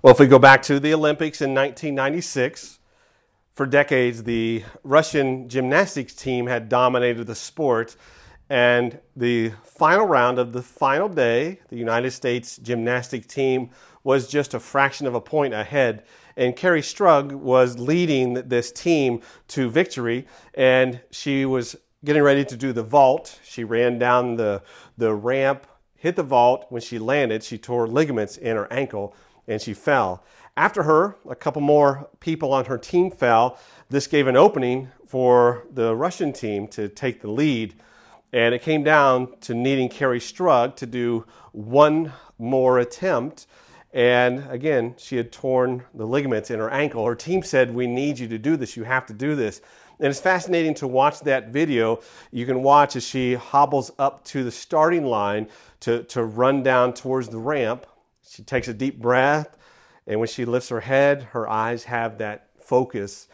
Well, if we go back to the Olympics in 1996, for decades the Russian gymnastics team had dominated the sport. And the final round of the final day, the United States gymnastic team was just a fraction of a point ahead. And Kerri Strug was leading this team to victory. And she was getting ready to do the vault. She ran down the, the ramp, hit the vault. When she landed, she tore ligaments in her ankle and she fell. After her, a couple more people on her team fell. This gave an opening for the Russian team to take the lead. And it came down to needing Kerri Strug to do one more attempt. And again, she had torn the ligaments in her ankle. Her team said, We need you to do this. You have to do this. And it's fascinating to watch that video. You can watch as she hobbles up to the starting line to, to run down towards the ramp. She takes a deep breath. And when she lifts her head, her eyes have that focus.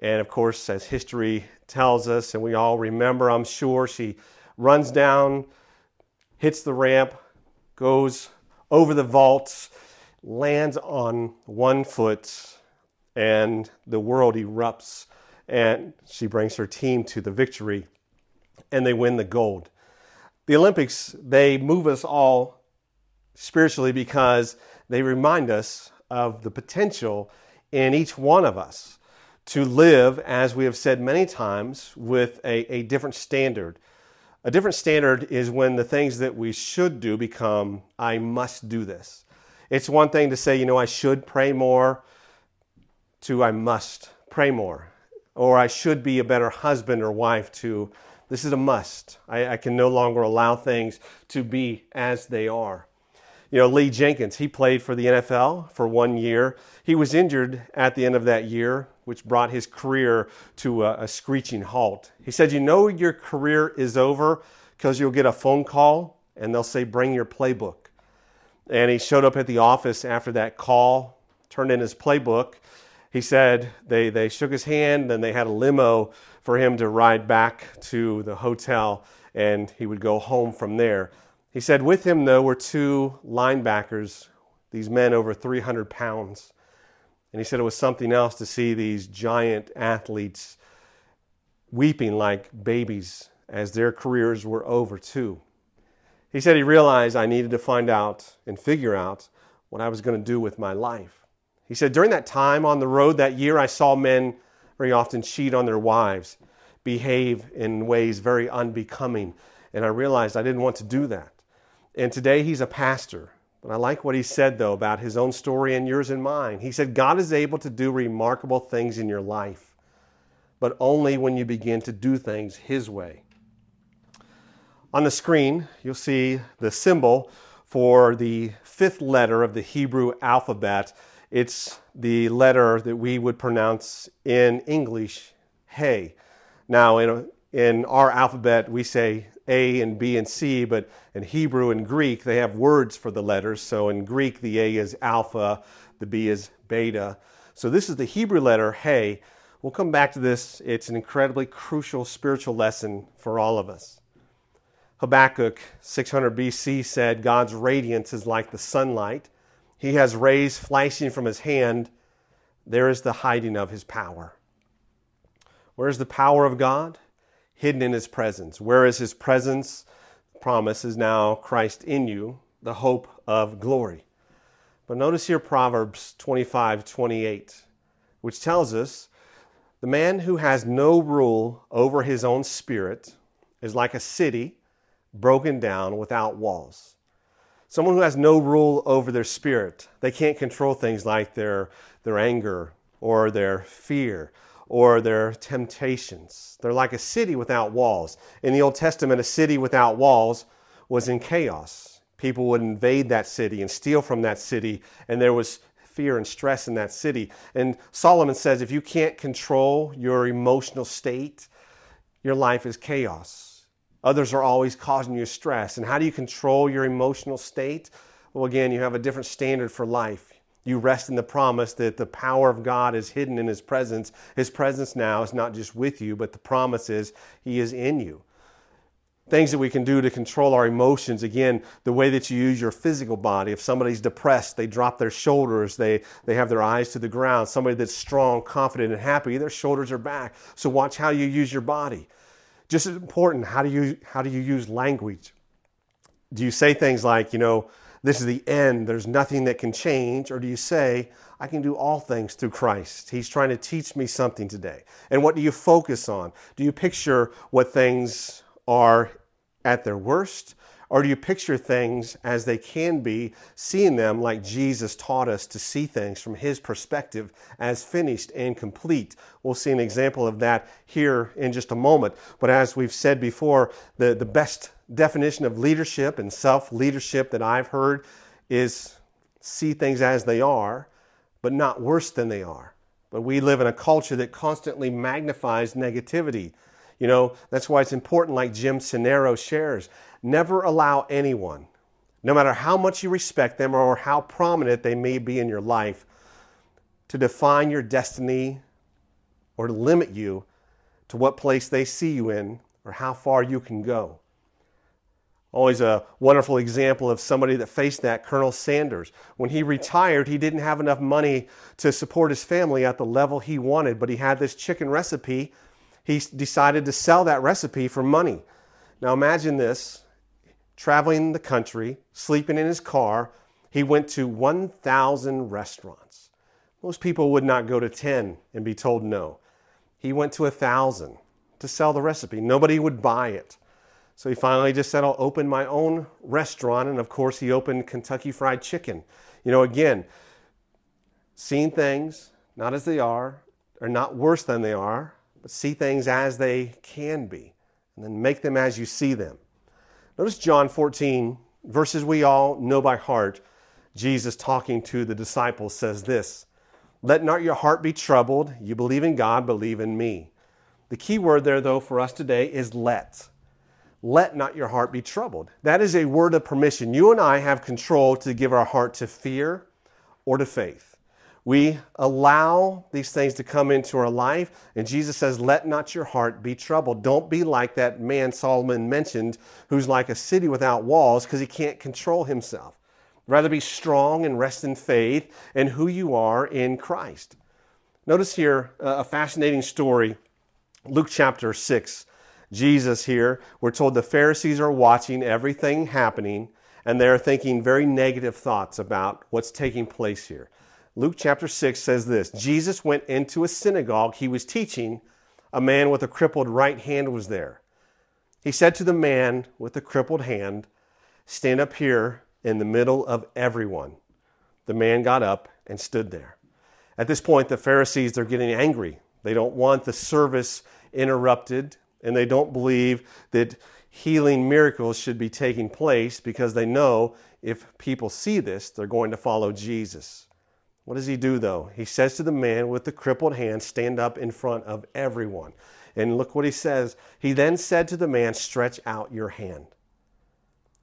And of course, as history tells us, and we all remember, I'm sure, she runs down, hits the ramp, goes over the vaults, lands on one foot, and the world erupts. And she brings her team to the victory, and they win the gold. The Olympics, they move us all spiritually because they remind us of the potential in each one of us to live, as we have said many times, with a, a different standard a different standard is when the things that we should do become, I must do this. It's one thing to say, you know, I should pray more, to I must pray more. Or I should be a better husband or wife, to this is a must. I, I can no longer allow things to be as they are. You know, Lee Jenkins, he played for the NFL for one year. He was injured at the end of that year which brought his career to a, a screeching halt. He said, You know, your career is over because you'll get a phone call and they'll say, Bring your playbook. And he showed up at the office after that call, turned in his playbook. He said they, they shook his hand, then they had a limo for him to ride back to the hotel, and he would go home from there. He said with him, though, were two linebackers, these men over 300 pounds. And he said it was something else to see these giant athletes weeping like babies as their careers were over, too. He said he realized I needed to find out and figure out what I was going to do with my life. He said, During that time on the road that year, I saw men very often cheat on their wives, behave in ways very unbecoming, and I realized I didn't want to do that. And today he's a pastor but I like what he said, though, about his own story and yours and mine. He said, God is able to do remarkable things in your life, but only when you begin to do things his way. On the screen, you'll see the symbol for the fifth letter of the Hebrew alphabet. It's the letter that we would pronounce in English, hey. Now, in, in our alphabet, we say a and B and C, but in Hebrew and Greek, they have words for the letters. So in Greek, the A is alpha, the B is beta. So this is the Hebrew letter, Hey. We'll come back to this. It's an incredibly crucial spiritual lesson for all of us. Habakkuk 600 BC said, God's radiance is like the sunlight. He has rays flashing from his hand. There is the hiding of his power. Where is the power of God? Hidden in his presence. Whereas his presence promise is now Christ in you, the hope of glory. But notice here Proverbs 25 28, which tells us the man who has no rule over his own spirit is like a city broken down without walls. Someone who has no rule over their spirit, they can't control things like their, their anger or their fear or their temptations. They're like a city without walls. In the Old Testament, a city without walls was in chaos. People would invade that city and steal from that city, and there was fear and stress in that city. And Solomon says if you can't control your emotional state, your life is chaos. Others are always causing you stress. And how do you control your emotional state? Well, again, you have a different standard for life you rest in the promise that the power of God is hidden in His presence. His presence now is not just with you, but the promise is He is in you. things that we can do to control our emotions. Again, the way that you use your physical body. If somebody's depressed, they drop their shoulders, they, they have their eyes to the ground. Somebody that's strong, confident, and happy, their shoulders are back. So watch how you use your body. Just as important, how do you, how do you use language? Do you say things like, you know, this is the end, there's nothing that can change? Or do you say, I can do all things through Christ? He's trying to teach me something today. And what do you focus on? Do you picture what things are at their worst? Or do you picture things as they can be, seeing them like Jesus taught us to see things from his perspective as finished and complete? We'll see an example of that here in just a moment. But as we've said before, the, the best definition of leadership and self leadership that I've heard is see things as they are, but not worse than they are. But we live in a culture that constantly magnifies negativity. You know, that's why it's important, like Jim Cenero shares, never allow anyone, no matter how much you respect them or how prominent they may be in your life, to define your destiny or to limit you to what place they see you in or how far you can go. Always a wonderful example of somebody that faced that, Colonel Sanders. When he retired, he didn't have enough money to support his family at the level he wanted, but he had this chicken recipe. He decided to sell that recipe for money. Now imagine this traveling the country, sleeping in his car. He went to 1,000 restaurants. Most people would not go to 10 and be told no. He went to 1,000 to sell the recipe. Nobody would buy it. So he finally just said, I'll open my own restaurant. And of course, he opened Kentucky Fried Chicken. You know, again, seeing things not as they are, or not worse than they are, but see things as they can be, and then make them as you see them. Notice John 14, verses we all know by heart. Jesus talking to the disciples says this Let not your heart be troubled. You believe in God, believe in me. The key word there, though, for us today is let let not your heart be troubled. That is a word of permission. You and I have control to give our heart to fear or to faith. We allow these things to come into our life, and Jesus says, Let not your heart be troubled. Don't be like that man Solomon mentioned who's like a city without walls because he can't control himself. Rather be strong and rest in faith and who you are in Christ. Notice here uh, a fascinating story, Luke chapter 6 Jesus here, we're told the Pharisees are watching everything happening and they're thinking very negative thoughts about what's taking place here. Luke chapter 6 says this Jesus went into a synagogue. He was teaching. A man with a crippled right hand was there. He said to the man with the crippled hand, Stand up here in the middle of everyone. The man got up and stood there. At this point, the Pharisees are getting angry. They don't want the service interrupted and they don't believe that healing miracles should be taking place because they know if people see this, they're going to follow Jesus. What does he do though? He says to the man with the crippled hand, Stand up in front of everyone. And look what he says. He then said to the man, Stretch out your hand.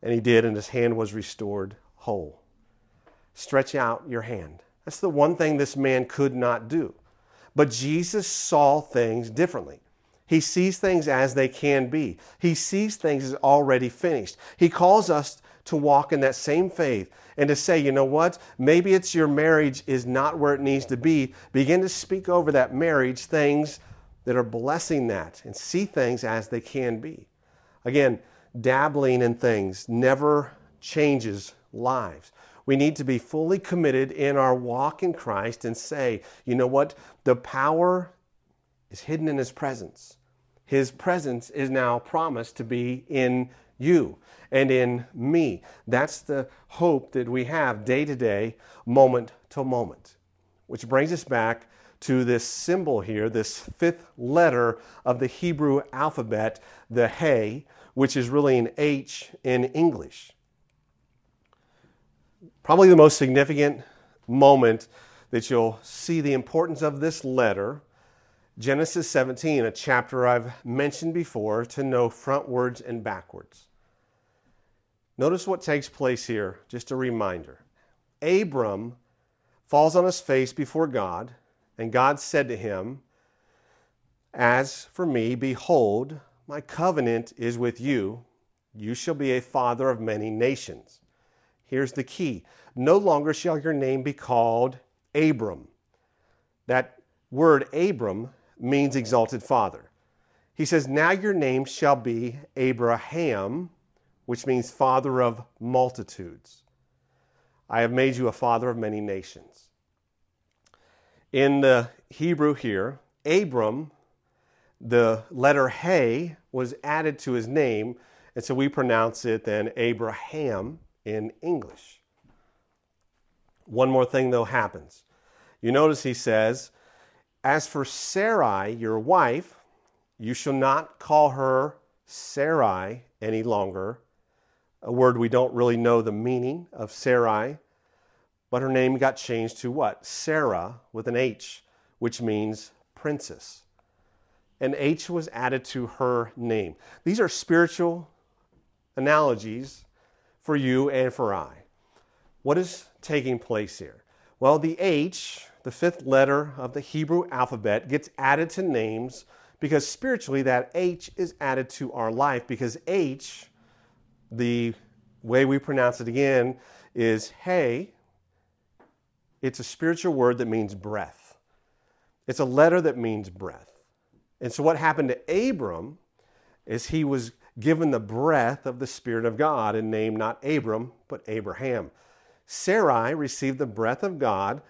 And he did, and his hand was restored whole. Stretch out your hand. That's the one thing this man could not do. But Jesus saw things differently. He sees things as they can be. He sees things as already finished. He calls us to walk in that same faith and to say, you know what? Maybe it's your marriage is not where it needs to be. Begin to speak over that marriage things that are blessing that and see things as they can be. Again, dabbling in things never changes lives. We need to be fully committed in our walk in Christ and say, you know what? The power is hidden in his presence. His presence is now promised to be in you and in me. That's the hope that we have day to day, moment to moment. Which brings us back to this symbol here, this fifth letter of the Hebrew alphabet, the He, which is really an H in English. Probably the most significant moment that you'll see the importance of this letter Genesis 17, a chapter I've mentioned before, to know frontwards and backwards. Notice what takes place here, just a reminder. Abram falls on his face before God, and God said to him, As for me, behold, my covenant is with you, You shall be a father of many nations. Here's the key no longer shall your name be called Abram. That word Abram means exalted father. He says, Now your name shall be Abraham, which means father of multitudes. I have made you a father of many nations. In the Hebrew here, Abram, the letter He was added to his name, and so we pronounce it then Abraham in English. One more thing, though, happens. You notice he says, As for Sarai, your wife, you shall not call her Sarai any longer, a word we don't really know the meaning of Sarai, but her name got changed to what? Sarah with an H, which means princess. An H was added to her name. These are spiritual analogies for you and for I. What is taking place here? Well, the H, the fifth letter of the Hebrew alphabet, gets added to names because spiritually that H is added to our life because H, the way we pronounce it again, is hey. It's a spiritual word that means breath. It's a letter that means breath. And so what happened to Abram is he was given the breath of the Spirit of God and named not Abram, but Abraham. Sarai received the breath of God,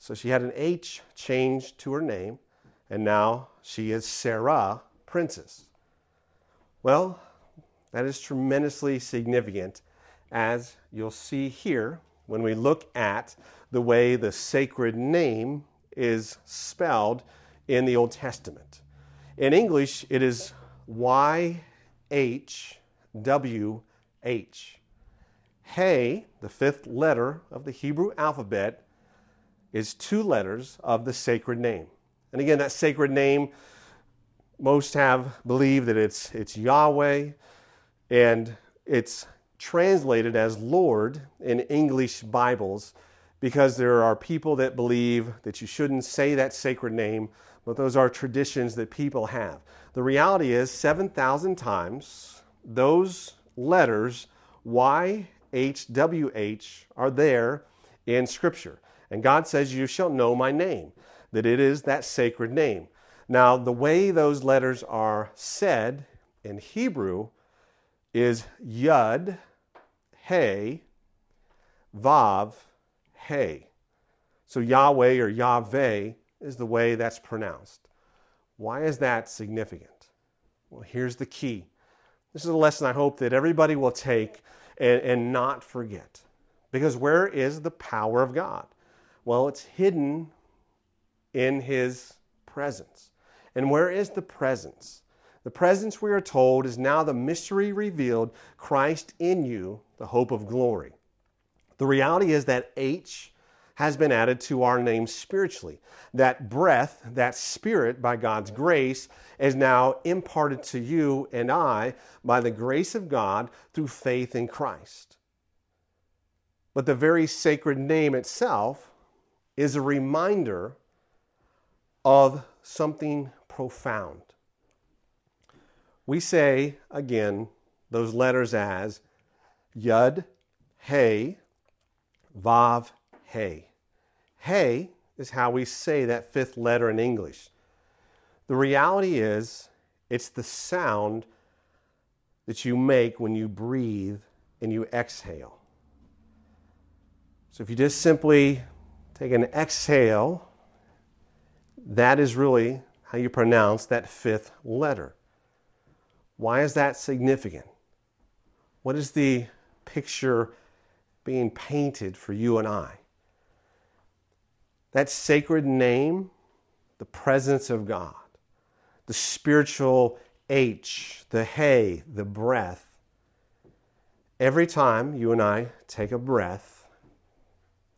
so she had an H changed to her name, and now she is Sarah, princess. Well, that is tremendously significant, as you'll see here when we look at the way the sacred name is spelled in the Old Testament. In English, it is Y H W H. Hey, the fifth letter of the Hebrew alphabet, is two letters of the sacred name. And again, that sacred name, most have believed that it's, it's Yahweh, and it's translated as Lord in English Bibles because there are people that believe that you shouldn't say that sacred name, but those are traditions that people have. The reality is, 7,000 times, those letters, YHWH, are there in Scripture. And God says, You shall know my name, that it is that sacred name. Now, the way those letters are said in Hebrew is Yud, Hey, Vav, Hey. So Yahweh or Yahweh is the way that's pronounced. Why is that significant? Well, here's the key. This is a lesson I hope that everybody will take and, and not forget. Because where is the power of God? Well, it's hidden in His presence. And where is the presence? The presence, we are told, is now the mystery revealed Christ in you, the hope of glory. The reality is that H has been added to our name spiritually. That breath, that spirit by God's grace, is now imparted to you and I by the grace of God through faith in Christ. But the very sacred name itself is a reminder of something profound. We say, again, those letters as Yud, Hey, Vav, Hey. Hey is how we say that fifth letter in English. The reality is, it's the sound that you make when you breathe and you exhale. So if you just simply take an exhale, that is really how you pronounce that fifth letter. Why is that significant? What is the picture being painted for you and I? that sacred name, the presence of God, the spiritual H, the hey, the breath. Every time you and I take a breath,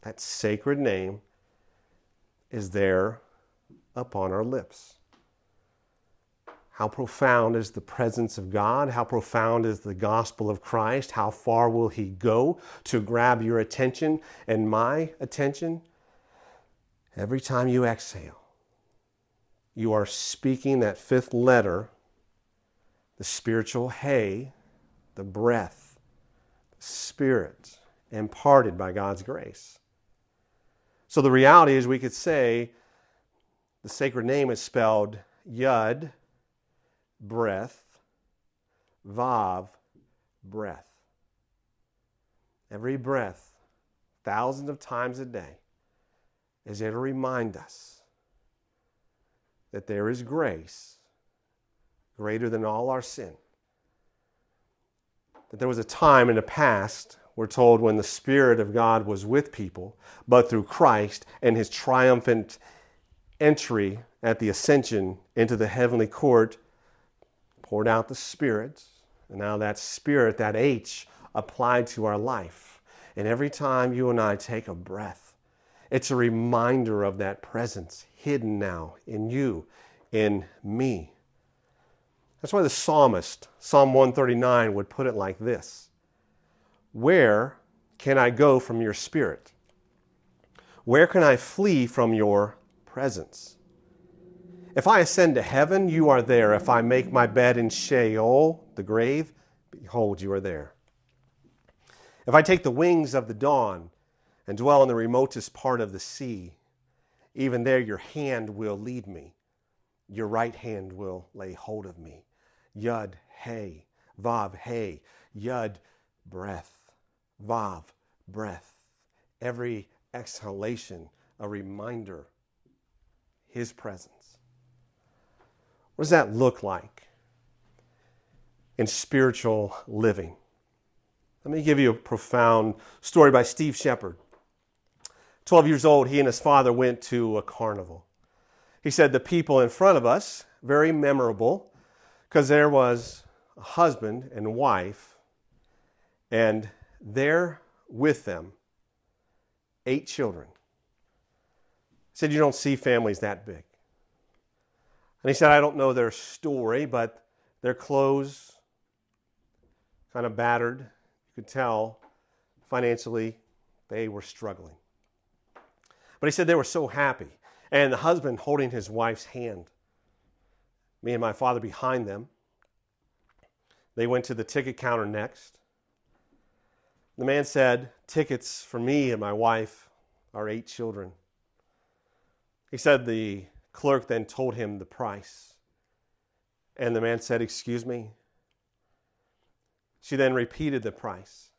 that sacred name is there upon our lips. How profound is the presence of God? How profound is the gospel of Christ? How far will He go to grab your attention and my attention? Every time you exhale, you are speaking that fifth letter, the spiritual hey, the breath, the spirit imparted by God's grace. So the reality is, we could say the sacred name is spelled Yud, breath, Vav, breath. Every breath, thousands of times a day, is there to remind us that there is grace greater than all our sin. That there was a time in the past, we're told, when the Spirit of God was with people, but through Christ and his triumphant entry at the ascension into the heavenly court, poured out the Spirit. And now that Spirit, that H, applied to our life. And every time you and I take a breath, it's a reminder of that presence hidden now in you, in me. That's why the psalmist, Psalm 139, would put it like this Where can I go from your spirit? Where can I flee from your presence? If I ascend to heaven, you are there. If I make my bed in Sheol, the grave, behold, you are there. If I take the wings of the dawn and dwell in the remotest part of the sea, even there your hand will lead me. Your right hand will lay hold of me. Yud, Hey, Vav, Hey, Yud, breath, Vav, breath. Every exhalation, a reminder, His presence. What does that look like in spiritual living? Let me give you a profound story by Steve Shepard. 12 years old, he and his father went to a carnival. He said the people in front of us, very memorable, because there was a husband and wife, and there with them, eight children. He said, You don't see families that big. And he said, I don't know their story, but their clothes kind of battered. You could tell financially they were struggling. But he said they were so happy. And the husband holding his wife's hand. Me and my father behind them. They went to the ticket counter next. The man said, Tickets for me and my wife, our eight children. He said the clerk then told him the price. And the man said, Excuse me. She then repeated the price.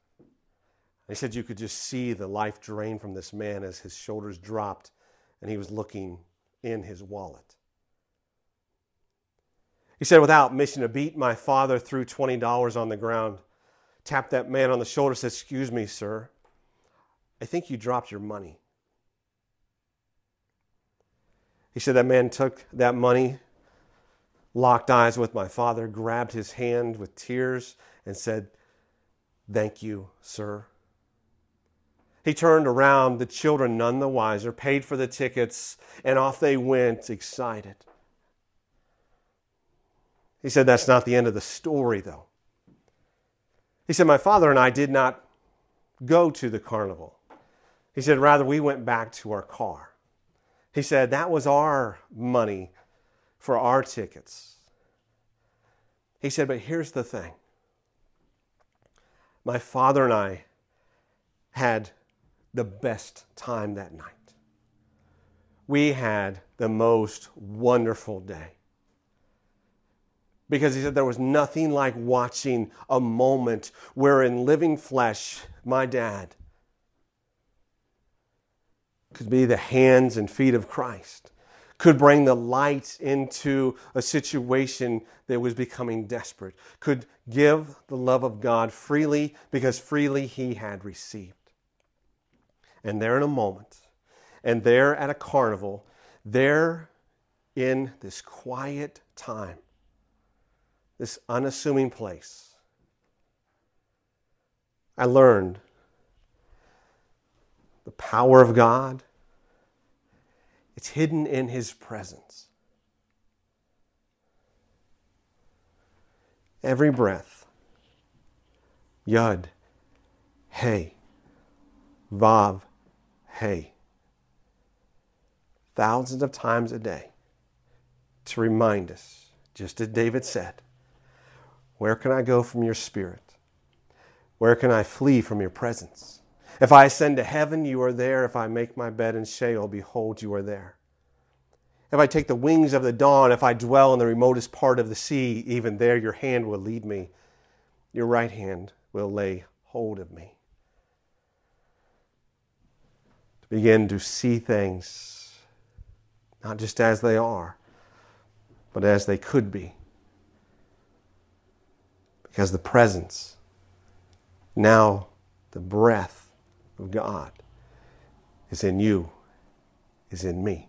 He said you could just see the life drain from this man as his shoulders dropped and he was looking in his wallet. He said, without missing a beat, my father threw $20 on the ground, tapped that man on the shoulder, said, Excuse me, sir. I think you dropped your money. He said that man took that money, locked eyes with my father, grabbed his hand with tears, and said, Thank you, sir. He turned around, the children none the wiser, paid for the tickets, and off they went, excited. He said, That's not the end of the story, though. He said, My father and I did not go to the carnival. He said, Rather, we went back to our car. He said, That was our money for our tickets. He said, But here's the thing my father and I had the best time that night. We had the most wonderful day. Because he said there was nothing like watching a moment where, in living flesh, my dad could be the hands and feet of Christ, could bring the light into a situation that was becoming desperate, could give the love of God freely because freely he had received. And there in a moment, and there at a carnival, there in this quiet time, this unassuming place, I learned the power of God. It's hidden in His presence. Every breath, Yud, Hey, Vav, hey, thousands of times a day to remind us, just as David said, Where can I go from your spirit? Where can I flee from your presence? If I ascend to heaven, you are there. If I make my bed in Sheol, behold, you are there. If I take the wings of the dawn, if I dwell in the remotest part of the sea, even there your hand will lead me. Your right hand will lay hold of me. To begin to see things, not just as they are, but as they could be. Because the presence, now the breath of God, is in you, is in me.